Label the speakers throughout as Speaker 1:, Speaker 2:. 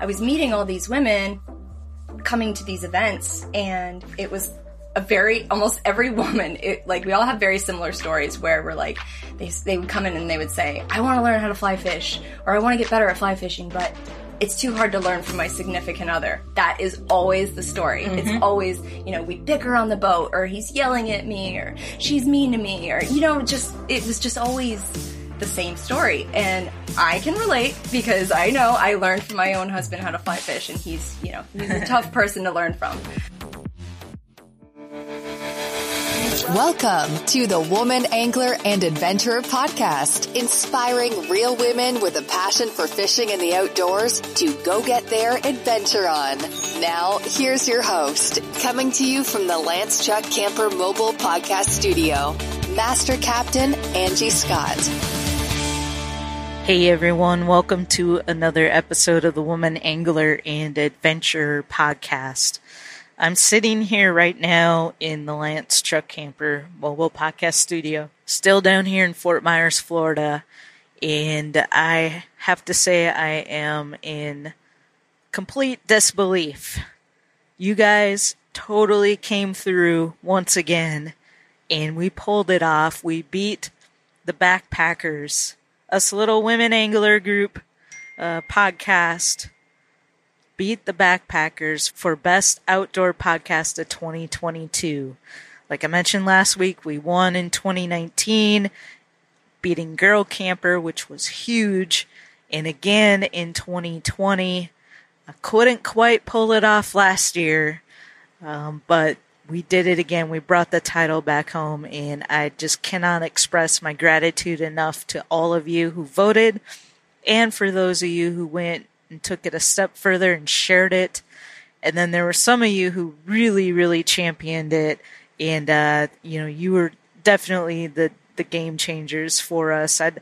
Speaker 1: I was meeting all these women coming to these events, and it was a very almost every woman it, like we all have very similar stories where we're like they, they would come in and they would say i want to learn how to fly fish or i want to get better at fly fishing but it's too hard to learn from my significant other that is always the story mm-hmm. it's always you know we bicker on the boat or he's yelling at me or she's mean to me or you know just it was just always the same story and i can relate because i know i learned from my own husband how to fly fish and he's you know he's a tough person to learn from
Speaker 2: Welcome to the Woman Angler and Adventurer podcast, inspiring real women with a passion for fishing in the outdoors to go get their adventure on. Now, here's your host, coming to you from the Lance Truck Camper Mobile Podcast Studio, Master Captain Angie Scott.
Speaker 3: Hey everyone, welcome to another episode of the Woman Angler and Adventure podcast. I'm sitting here right now in the Lance Truck Camper Mobile Podcast Studio, still down here in Fort Myers, Florida. And I have to say, I am in complete disbelief. You guys totally came through once again, and we pulled it off. We beat the Backpackers, us little women angler group uh, podcast beat the Backpackers for Best Outdoor Podcast of 2022. Like I mentioned last week, we won in 2019, beating Girl Camper, which was huge. And again in 2020, I couldn't quite pull it off last year, um, but we did it again. We brought the title back home, and I just cannot express my gratitude enough to all of you who voted and for those of you who went and took it a step further and shared it. And then there were some of you who really, really championed it. And, uh, you know, you were definitely the, the game changers for us. I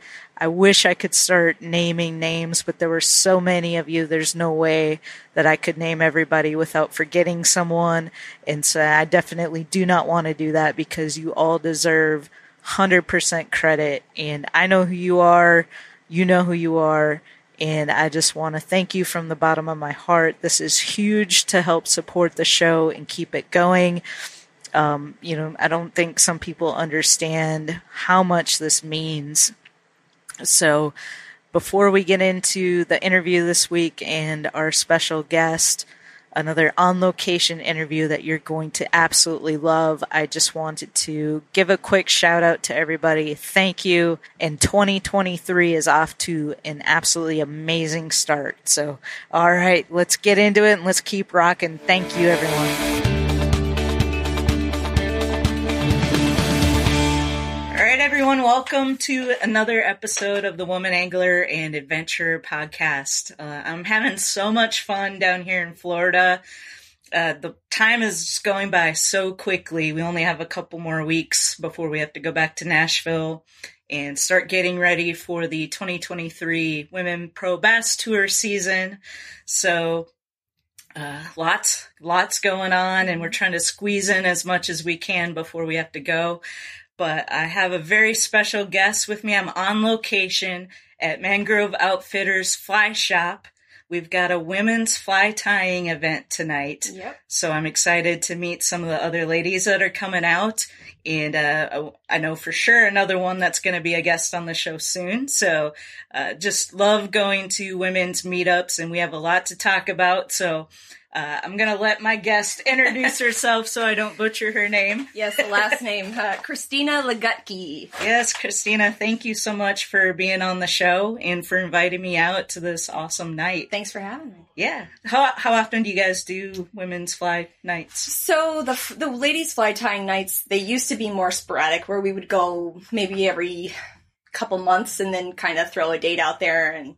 Speaker 3: I wish I could start naming names, but there were so many of you. There's no way that I could name everybody without forgetting someone. And so I definitely do not want to do that because you all deserve 100% credit. And I know who you are. You know who you are. And I just want to thank you from the bottom of my heart. This is huge to help support the show and keep it going. Um, you know, I don't think some people understand how much this means. So, before we get into the interview this week and our special guest, another on location interview that you're going to absolutely love. I just wanted to give a quick shout out to everybody. Thank you. And 2023 is off to an absolutely amazing start. So, all right, let's get into it and let's keep rocking. Thank you, everyone. Everyone. Welcome to another episode of the Woman Angler and Adventure podcast. Uh, I'm having so much fun down here in Florida. Uh, the time is going by so quickly. We only have a couple more weeks before we have to go back to Nashville and start getting ready for the 2023 Women Pro Bass Tour season. So, uh, lots, lots going on, and we're trying to squeeze in as much as we can before we have to go but I have a very special guest with me. I'm on location at Mangrove Outfitters Fly Shop. We've got a women's fly tying event tonight. Yep. So I'm excited to meet some of the other ladies that are coming out. And uh, I know for sure another one that's going to be a guest on the show soon. So uh, just love going to women's meetups, and we have a lot to talk about. So uh, I'm going to let my guest introduce herself so I don't butcher her name.
Speaker 1: Yes, the last name, uh, Christina Legutki.
Speaker 3: Yes, Christina, thank you so much for being on the show and for inviting me out to this awesome night.
Speaker 1: Thanks for having me.
Speaker 3: Yeah. How, how often do you guys do women's fly nights?
Speaker 1: So the, the ladies fly tying nights, they used to be more sporadic where we would go maybe every couple months and then kind of throw a date out there and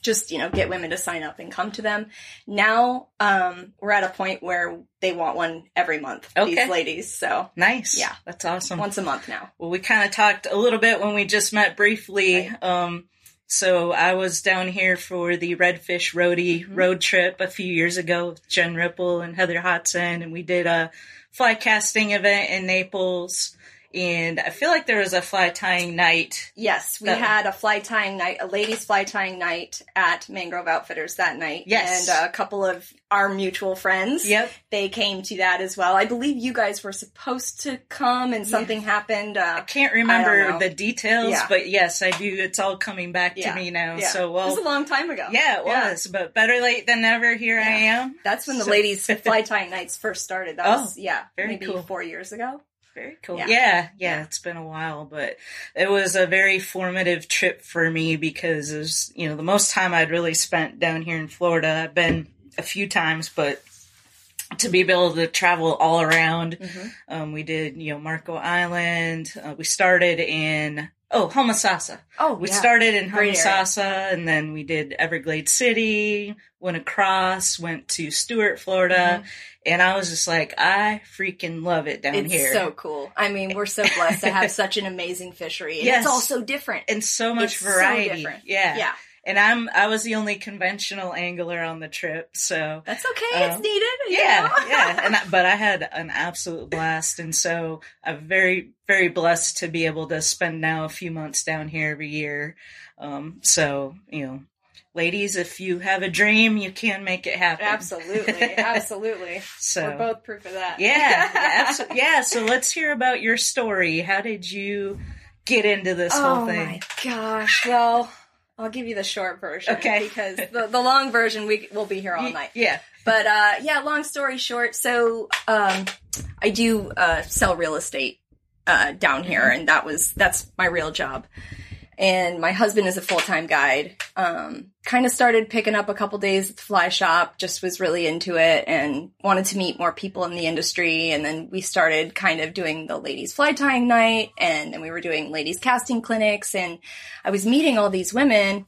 Speaker 1: just you know get women to sign up and come to them. Now um we're at a point where they want one every month okay. these ladies so.
Speaker 3: Nice.
Speaker 1: Yeah.
Speaker 3: That's awesome.
Speaker 1: Once a month now.
Speaker 3: Well we kind of talked a little bit when we just met briefly. Right. um so I was down here for the Redfish Roadie mm-hmm. road trip a few years ago with Jen Ripple and Heather Hodson, and we did a fly casting event in Naples and I feel like there was a fly tying night.
Speaker 1: Yes, we
Speaker 3: That-
Speaker 1: had a fly tying night, a ladies fly tying night at Mangrove Outfitters that night.
Speaker 3: Yes.
Speaker 1: and a couple of our mutual friends.
Speaker 3: Yep.
Speaker 1: they came to that as well. I believe you guys were supposed to come, and something happened. Uh,
Speaker 3: I can't remember
Speaker 1: know.
Speaker 3: the details,
Speaker 1: Yeah.
Speaker 3: but yes, I do. It's all coming back
Speaker 1: Yeah.
Speaker 3: to me now.
Speaker 1: yeah.
Speaker 3: So
Speaker 1: it was
Speaker 3: well,
Speaker 1: a long time ago.
Speaker 3: yeah, it was, but better late than never. Here I am.
Speaker 1: That's when the
Speaker 3: So-
Speaker 1: ladies fly tying nights first started. That
Speaker 3: Oh,
Speaker 1: was yeah,
Speaker 3: very
Speaker 1: maybe
Speaker 3: cool.
Speaker 1: four years ago.
Speaker 3: Very cool.
Speaker 1: Yeah.
Speaker 3: Yeah. yeah,
Speaker 1: Yeah.
Speaker 3: it's been a while, but it was a very formative trip for me because it was, you know, the most time I'd really spent down here in Florida. I've been a few times, but to be able to travel all around,
Speaker 1: Mm-hmm.
Speaker 3: um, we did, you know, Marco Island. Uh, we started in, oh, Homosassa.
Speaker 1: Oh,
Speaker 3: We
Speaker 1: yeah.
Speaker 3: started in
Speaker 1: Great area.
Speaker 3: Homosassa and then we did Everglades City, went across, went to Stuart, Florida. And I was just like, I freaking love it down
Speaker 1: Mm-hmm. It's
Speaker 3: here.
Speaker 1: so cool. I mean, we're so blessed to have such an amazing fishery. And
Speaker 3: Yes.
Speaker 1: it's all so different.
Speaker 3: and so much
Speaker 1: It's so
Speaker 3: variety.
Speaker 1: different.
Speaker 3: yeah.
Speaker 1: Yeah.
Speaker 3: And I'm I was the only conventional angler on the trip, so
Speaker 1: That's okay.
Speaker 3: Um,
Speaker 1: it's needed.
Speaker 3: yeah, yeah. And I, but I had an absolute blast, and so I'm very very blessed to be able to spend now a few months down here every year. Um, so you know, ladies, if you have a dream, you can make it happen.
Speaker 1: Absolutely. Absolutely.
Speaker 3: So
Speaker 1: We're both proof of that.
Speaker 3: yeah, yeah, abso- yeah. So let's hear about your story. How did you get into this
Speaker 1: Oh
Speaker 3: whole thing?
Speaker 1: my gosh. Well, I'll give you the short version.
Speaker 3: Okay.
Speaker 1: Because the, the long version, we will be here all night.
Speaker 3: Yeah.
Speaker 1: But uh, yeah, long story short, so um, I do uh, sell real estate uh, down here, and that was that's my real job. And my husband is a full time guide. Um, kind of started picking up a couple days at the fly shop. Just was really into it and wanted to meet more people in the industry. And then we started kind of doing the ladies fly tying night, and then we were doing ladies casting clinics. And I was meeting all these women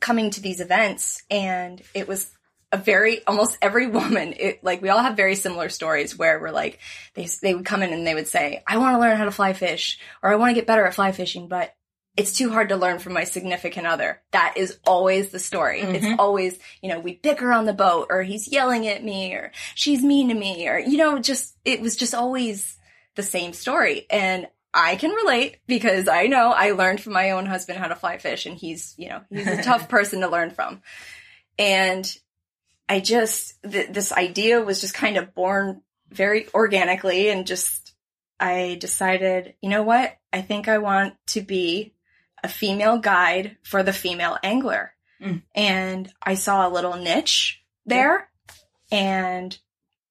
Speaker 1: coming to these events, and it was a very almost every woman it, like we all have very similar stories where we're like they they would come in and they would say I want to learn how to fly fish or I want to get better at fly fishing but it's too hard to learn from my significant other that is always the story it's mm-hmm. always you know we bicker on the boat or he's yelling at me or she's mean to me or you know just it was just always the same story and I can relate because I know I learned from my own husband how to fly fish and he's, you know, he's a tough person to learn from. And I just, th- this idea was just kind of born very organically and just, I decided, you know what? I think I want to be a female guide for the female angler.
Speaker 3: Mm.
Speaker 1: And I saw a little niche there and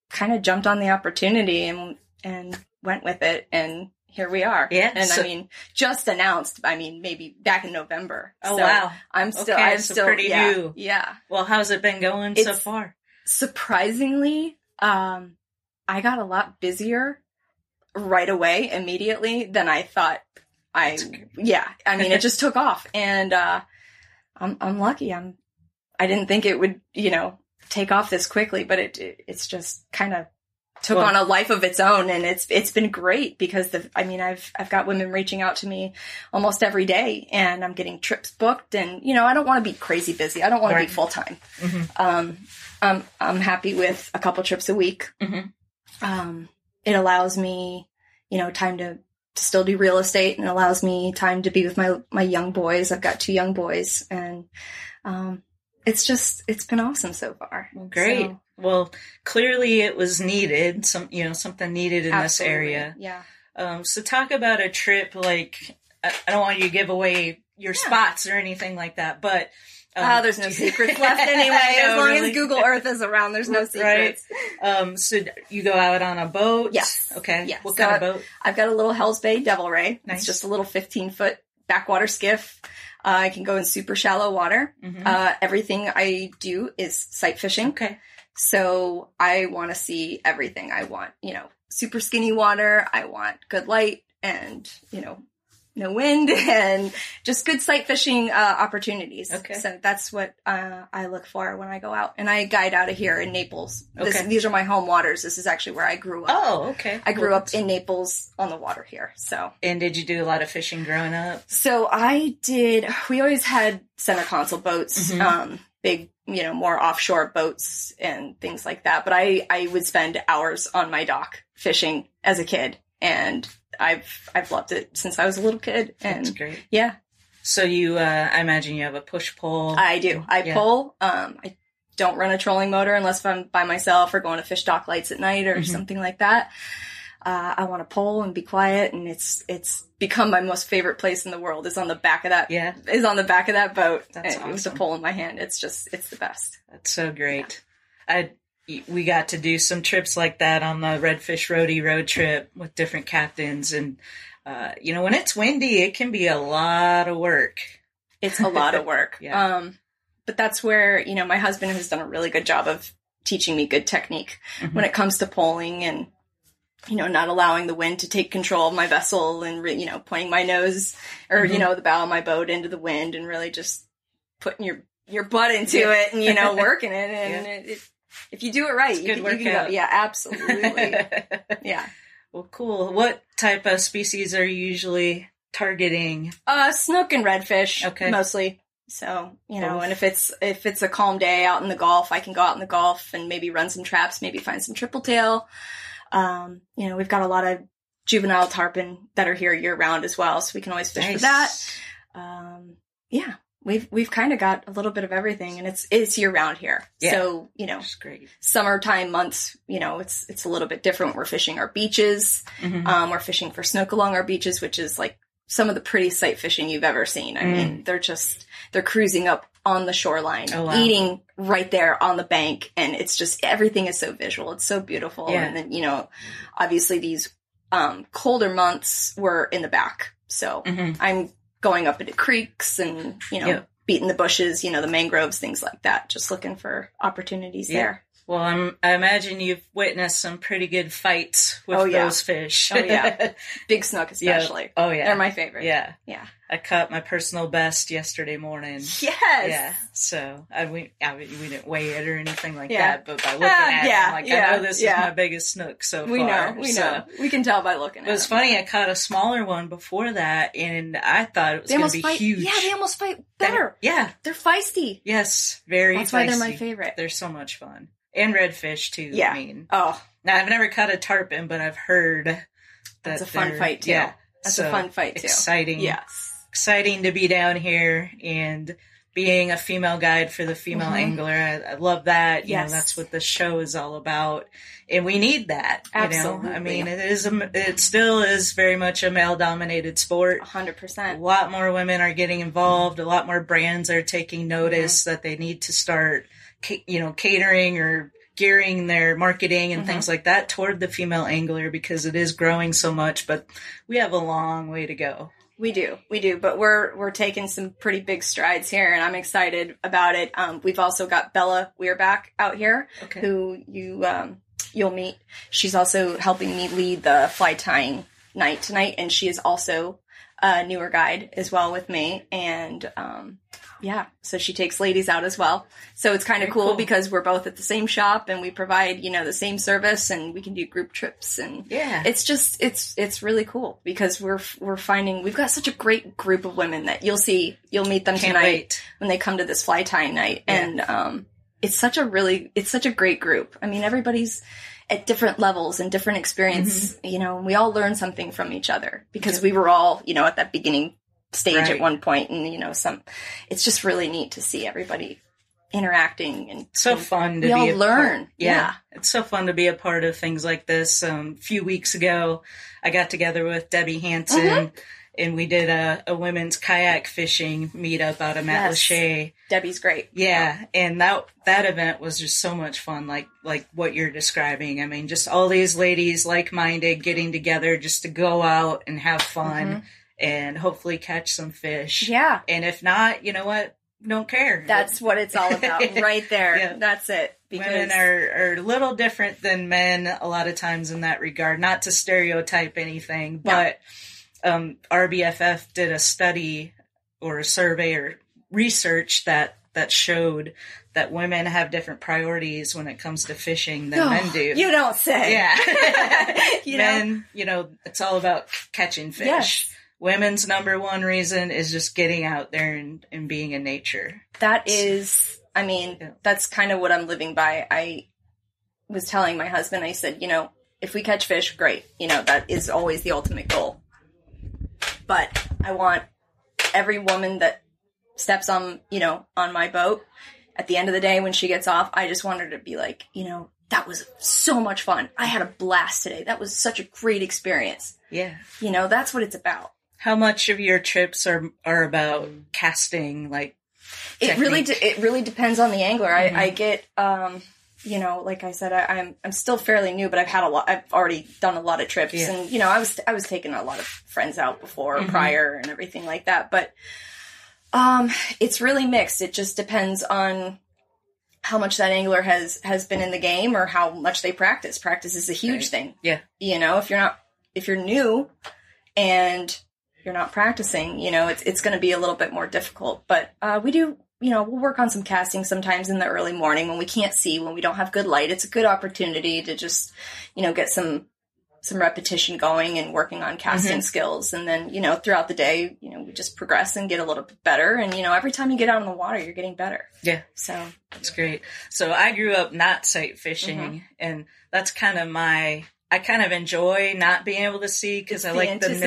Speaker 1: kind of jumped on the opportunity and, and went with it. And here we are.
Speaker 3: Yeah,
Speaker 1: And
Speaker 3: so-
Speaker 1: I mean, just announced, I mean, maybe back in November.
Speaker 3: Oh
Speaker 1: So
Speaker 3: wow.
Speaker 1: I'm still,
Speaker 3: Okay,
Speaker 1: I'm
Speaker 3: so
Speaker 1: still,
Speaker 3: pretty
Speaker 1: yeah,
Speaker 3: new.
Speaker 1: yeah.
Speaker 3: Well, how's it been going so far?
Speaker 1: Surprisingly, um, I got a lot busier right away, immediately than I thought. I, yeah, I mean, it just took off, and uh, I'm, I'm lucky. I'm, I didn't think it would, you know, take off this quickly, but it, it it's just kind of took
Speaker 3: Well-
Speaker 1: on a life of its own, and it's it's been great because the, I mean, I've I've got women reaching out to me almost every day, and I'm getting trips booked, and you know, I don't want to be crazy busy. I don't want to be full time.
Speaker 3: Mhm.
Speaker 1: Um, I'm I'm happy with a couple trips a week.
Speaker 3: Mhm.
Speaker 1: Um, it allows me, you know, time to, to still do real estate, and it allows me time to be with my my young boys. I've got two young boys, and um, it's just it's been awesome so far.
Speaker 3: Great.
Speaker 1: So,
Speaker 3: Well, clearly it was needed. Some, you know, something needed in this area.
Speaker 1: yeah.
Speaker 3: Um, so talk about a trip. Like, I, I don't want you to give away your
Speaker 1: Yeah.
Speaker 3: spots or anything like that, but um,
Speaker 1: Ah, there's no secrets left anyway.
Speaker 3: Know,
Speaker 1: as long
Speaker 3: really.
Speaker 1: as Google Earth is around, there's no secrets. Right.
Speaker 3: Um, so you go out on a boat.
Speaker 1: Yes.
Speaker 3: Okay.
Speaker 1: Yes.
Speaker 3: What
Speaker 1: So
Speaker 3: kind of boat?
Speaker 1: I've got a little Hell's Bay Devil Ray.
Speaker 3: Nice.
Speaker 1: It's just a little 15 foot backwater skiff. Uh, I can go in super shallow water.
Speaker 3: Mhm.
Speaker 1: Uh, everything I do is sight fishing.
Speaker 3: okay.
Speaker 1: So I want to see everything. I want, you know, super skinny water. I want good light and, you know, no wind and just good sight fishing uh, opportunities.
Speaker 3: Okay.
Speaker 1: So that's what uh, I look for when I go out. And I guide out of here in Naples. This,
Speaker 3: Okay.
Speaker 1: These are my home waters. This is actually where I grew up.
Speaker 3: Oh, okay.
Speaker 1: I grew
Speaker 3: Cool.
Speaker 1: up in Naples on the water here. So
Speaker 3: And did you do a lot of fishing growing up?
Speaker 1: so I did. We always had center console boats,
Speaker 3: Mhm.
Speaker 1: um, big, you know, more offshore boats and things like that. But I I would spend hours on my dock fishing as a kid, and I've I've loved it since I was a little kid. And
Speaker 3: That's great.
Speaker 1: yeah,
Speaker 3: So you, uh, I imagine you have a push pull.
Speaker 1: I do. I
Speaker 3: Yeah.
Speaker 1: pull. Um, I don't run a trolling motor unless I'm by myself or going to fish dock lights at night or
Speaker 3: Mhm.
Speaker 1: something like that. Uh, I want to pull and be quiet, and it's it's become my most favorite place in the world. Is on the back of that.
Speaker 3: Yeah.
Speaker 1: Is on the back of that boat.
Speaker 3: That's
Speaker 1: and With the pole in my hand, it's just it's the best.
Speaker 3: That's so great. I we got to do some trips like that on the Redfish Roadie road trip with different captains, and uh, you know when it's windy, it can be a lot of work.
Speaker 1: It's a lot of work.
Speaker 3: Yeah.
Speaker 1: Um, but that's where you know my husband has done a really good job of teaching me good technique
Speaker 3: Mhm.
Speaker 1: when it comes to poling and you know not allowing the wind to take control of my vessel and re- you know pointing my nose or you
Speaker 3: Mhm.
Speaker 1: know the bow of my boat into the wind and really just putting your your butt into
Speaker 3: Yeah.
Speaker 1: it and you know working it and
Speaker 3: Yeah.
Speaker 1: it, it, if you do it right you,
Speaker 3: good
Speaker 1: can, you can go yeah absolutely yeah
Speaker 3: well, cool. What type of species are you usually targeting?
Speaker 1: Uh, snook and redfish,
Speaker 3: Okay.
Speaker 1: mostly. So you know,
Speaker 3: Both.
Speaker 1: and if it's if it's a calm day out in the Gulf, I can go out in the Gulf and maybe run some traps, maybe find some triple tail. Um, you know, we've got a lot of juvenile tarpon that are here year round as well, so we can always fish for that. Um, yeah, we've we've kind of got a little bit of everything, and it's it's year round here.
Speaker 3: Yeah.
Speaker 1: So you know, summertime months, you know, it's it's a little bit different. We're fishing our beaches.
Speaker 3: Mhm.
Speaker 1: Um, we're fishing for snook along our beaches, which is like some of the prettiest sight fishing you've ever seen. I
Speaker 3: Mm.
Speaker 1: mean, they're just they're cruising up on the shoreline,
Speaker 3: Oh, wow.
Speaker 1: eating right there on the bank, and it's just everything is so visual. It's so beautiful.
Speaker 3: Yeah.
Speaker 1: And then you know, obviously these um, colder months were in the back, so
Speaker 3: Mhm.
Speaker 1: I'm going up into creeks and you know.
Speaker 3: Yeah.
Speaker 1: Beating the bushes, you know, the mangroves, things like that. Just looking for opportunities
Speaker 3: Yeah.
Speaker 1: there.
Speaker 3: Well, I'm, I imagine you've witnessed some pretty good fights with
Speaker 1: Oh, yeah.
Speaker 3: those fish.
Speaker 1: Oh, yeah. Big snook,
Speaker 3: Yeah.
Speaker 1: especially.
Speaker 3: Oh yeah.
Speaker 1: They're my favorite.
Speaker 3: yeah.
Speaker 1: Yeah.
Speaker 3: I caught my personal best yesterday morning.
Speaker 1: Yes.
Speaker 3: Yeah. So I we I, we didn't weigh it or anything like
Speaker 1: Yeah.
Speaker 3: that, but by looking
Speaker 1: Ah,
Speaker 3: at it,
Speaker 1: yeah,
Speaker 3: I'm like, I know this
Speaker 1: yeah.
Speaker 3: is my biggest snook so
Speaker 1: We
Speaker 3: far.
Speaker 1: know. We
Speaker 3: So-
Speaker 1: know. We can tell by looking at It
Speaker 3: was
Speaker 1: them.
Speaker 3: funny. I caught a smaller one before that, and I thought it was going to be
Speaker 1: fight.
Speaker 3: huge.
Speaker 1: Yeah, they almost fight better.
Speaker 3: yeah.
Speaker 1: They're feisty.
Speaker 3: Yes. Very.
Speaker 1: That's why they're my favorite.
Speaker 3: They're so much fun, and redfish too.
Speaker 1: Yeah.
Speaker 3: I mean,
Speaker 1: Oh,
Speaker 3: now I've never caught a tarpon, but I've heard that
Speaker 1: That's a fun fight, too.
Speaker 3: Yeah.
Speaker 1: that's
Speaker 3: So,
Speaker 1: a fun fight too.
Speaker 3: Exciting.
Speaker 1: Yes.
Speaker 3: exciting to be down here and being a female guide for the female
Speaker 1: Mhm.
Speaker 3: angler. I, I love that. You
Speaker 1: Yes.
Speaker 3: know, that's what the show is all about. And we need that. You know, I mean, it is, a, it still is very much a male dominated sport.
Speaker 1: 100%.
Speaker 3: A lot more women are getting involved. A lot more brands are taking notice
Speaker 1: Mm-hmm.
Speaker 3: that they need to start, you know, catering or gearing their marketing and
Speaker 1: Mhm.
Speaker 3: things like that toward the female angler because it is growing so much. But we have a long way to go.
Speaker 1: We do, we do, but we're we're taking some pretty big strides here, and I'm excited about it. Um, we've also got Bella Weirback out here,
Speaker 3: Okay.
Speaker 1: who you um, you'll meet. She's also helping me lead the fly tying night tonight, and she is also a newer guide as well with me. And um, yeah, so she takes ladies out as well. So it's kind of cool,
Speaker 3: cool.
Speaker 1: because we're both at the same shop and we provide you know the same service, and we can do group trips and
Speaker 3: Yeah.
Speaker 1: it's just it's it's really cool because we're we're finding we've got such a great group of women that you'll see you'll meet them
Speaker 3: Can't
Speaker 1: tonight
Speaker 3: wait.
Speaker 1: when they come to this fly tying night
Speaker 3: Yeah.
Speaker 1: and um it's such a really it's such a great group i mean everybody's at different levels and different experience
Speaker 3: Mm-hmm.
Speaker 1: you know we all learn something from each other because we were all you know at that beginning stage
Speaker 3: Right.
Speaker 1: at one point and you know some it's just really neat to see everybody interacting and
Speaker 3: so
Speaker 1: and
Speaker 3: fun to
Speaker 1: we
Speaker 3: be
Speaker 1: all learn
Speaker 3: part. Yeah.
Speaker 1: yeah
Speaker 3: It's so fun to be a part of things like this. Um, a few weeks ago, I got together with Debbie Hanson
Speaker 1: Mm-hmm.
Speaker 3: And we did a, a women's kayak fishing meetup out of Matt
Speaker 1: Yes.
Speaker 3: Lachey.
Speaker 1: debbie's great
Speaker 3: Yeah, and that that event was just so much fun, like like what you're describing. I mean, just all these ladies like minded getting together just to go out and have fun and hopefully catch some fish.
Speaker 1: Mm-hmm. yeah
Speaker 3: And if not, you know what? Don't care.
Speaker 1: That's what it's all about, right there.
Speaker 3: Yeah.
Speaker 1: That's it. Because
Speaker 3: Women are, are a little different than men a lot of times in that regard. Not to stereotype anything, but um, RBFF did a study or a survey or research that that showed that women have different priorities when it comes to fishing than
Speaker 1: Oh,
Speaker 3: men do.
Speaker 1: You don't say.
Speaker 3: yeah,
Speaker 1: You know?
Speaker 3: men, you know, it's all about catching fish.
Speaker 1: Yes.
Speaker 3: Women's number one reason is just getting out there and, and being in nature.
Speaker 1: That is, I mean,
Speaker 3: Yeah.
Speaker 1: that's kind of what I'm living by. I was telling my husband, I said, you know, if we catch fish, great. You know, that is always the ultimate goal. But I want every woman that steps on, you know, on my boat at the end of the day when she gets off, I just want her to be like, you know, that was so much fun. I had a blast today. That was such a great experience.
Speaker 3: Yeah.
Speaker 1: You know, that's what it's about.
Speaker 3: How much of your trips are are about casting like
Speaker 1: It really de- it really depends on the angler.
Speaker 3: Mhm.
Speaker 1: I, I get um you know, like I said, I, I'm I'm still fairly new, but I've had a lot. I've already done a lot of trips,
Speaker 3: Yeah.
Speaker 1: and you know, I was I was taking a lot of friends out before,
Speaker 3: Mhm.
Speaker 1: prior, and everything like that. But um, it's really mixed. It just depends on how much that angler has has been in the game or how much they practice. Practice is a huge
Speaker 3: Right.
Speaker 1: thing.
Speaker 3: Yeah.
Speaker 1: You know, if you're not if you're new and you're not practicing, you know, it's it's going to be a little bit more difficult. But uh, we do, you know, we'll work on some casting sometimes in the early morning when we can't see, when we don't have good light. It's a good opportunity to just, you know, get some some repetition going and working on casting skills and then you know throughout the day you know we just progress and get a little bit better and you know every time you get out on the water you're getting better
Speaker 3: Yeah.
Speaker 1: so
Speaker 3: That's great. So I grew up not sight fishing,
Speaker 1: Mm-hmm.
Speaker 3: and that's kind of my. I kind of enjoy not being able to see because I
Speaker 1: the
Speaker 3: like the mys-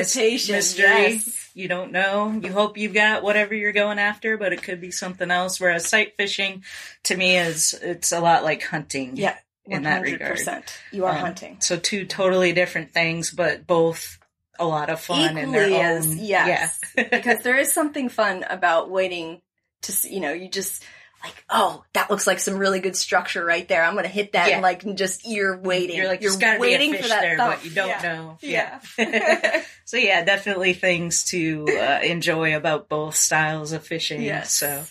Speaker 3: mystery.
Speaker 1: yes.
Speaker 3: You don't know. You hope you've got whatever you're going after, but it could be something else. Whereas sight fishing, to me, is it's a lot like hunting.
Speaker 1: yeah
Speaker 3: In that regard.
Speaker 1: you are
Speaker 3: Um,
Speaker 1: hunting
Speaker 3: So two totally different things, but both a lot of fun in
Speaker 1: equally
Speaker 3: their
Speaker 1: as
Speaker 3: own.
Speaker 1: yes
Speaker 3: Yeah.
Speaker 1: because there is something fun about waiting to see, you know you just like oh that looks like some really good structure right there i'm gonna hit that
Speaker 3: Yeah.
Speaker 1: and like just you're waiting
Speaker 3: You're like,
Speaker 1: you're waiting for that
Speaker 3: there,
Speaker 1: thump.
Speaker 3: but you don't
Speaker 1: Yeah.
Speaker 3: know.
Speaker 1: yeah,
Speaker 3: so yeah, definitely things to uh, enjoy about both styles of fishing.
Speaker 1: Yes.
Speaker 3: So,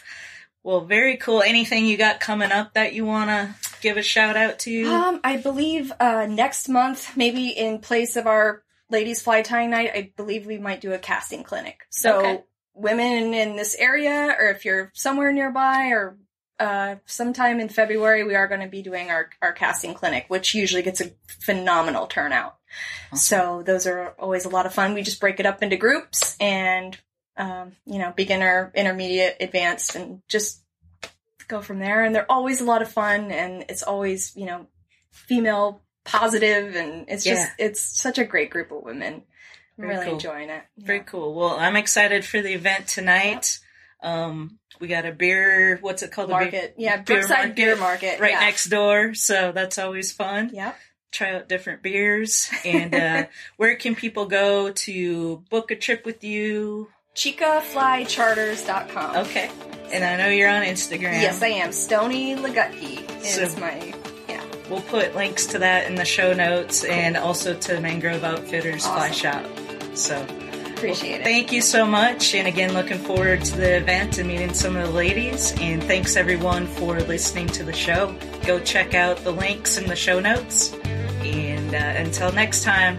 Speaker 3: well, very cool. Anything you got coming up that you want to give a shout out to?
Speaker 1: Um, I believe uh, next month, maybe in place of our ladies fly tying night, I believe we might do a casting clinic. So
Speaker 3: Okay.
Speaker 1: Women in this area, or if you're somewhere nearby, or uh, sometime in February, we are going to be doing our our casting clinic, which usually gets a phenomenal turnout. So those are always a lot of fun. We just break it up into groups and um, you know, beginner, intermediate, advanced, and just go from there. And they're always a lot of fun, and it's always you know, female positive, and it's just it's such a great group of women. I'm
Speaker 3: Very
Speaker 1: really
Speaker 3: cool.
Speaker 1: enjoying it.
Speaker 3: Very cool. Well, I'm excited for the event tonight. Um, we got a beer. What's it called? A beer-
Speaker 1: Market, yeah,
Speaker 3: beer
Speaker 1: Brookside
Speaker 3: market
Speaker 1: Beer Market,
Speaker 3: right
Speaker 1: yeah.
Speaker 3: next door. So that's always fun.
Speaker 1: Yep.
Speaker 3: Try out different beers. And uh, where can people go to book a trip with you?
Speaker 1: ChicaFlyCharters.com.
Speaker 3: Okay. And I know you're on Instagram.
Speaker 1: Yes, I am. Stony Legutki is
Speaker 3: So-
Speaker 1: my yeah.
Speaker 3: We'll put links to that in the show notes and also to Mangrove Outfitters Fly Shop. So
Speaker 1: Appreciate it.
Speaker 3: thank you so much. And again, looking forward to the event and meeting some of the ladies. And thanks everyone for listening to the show. Go check out the links in the show notes. And uh, until next time,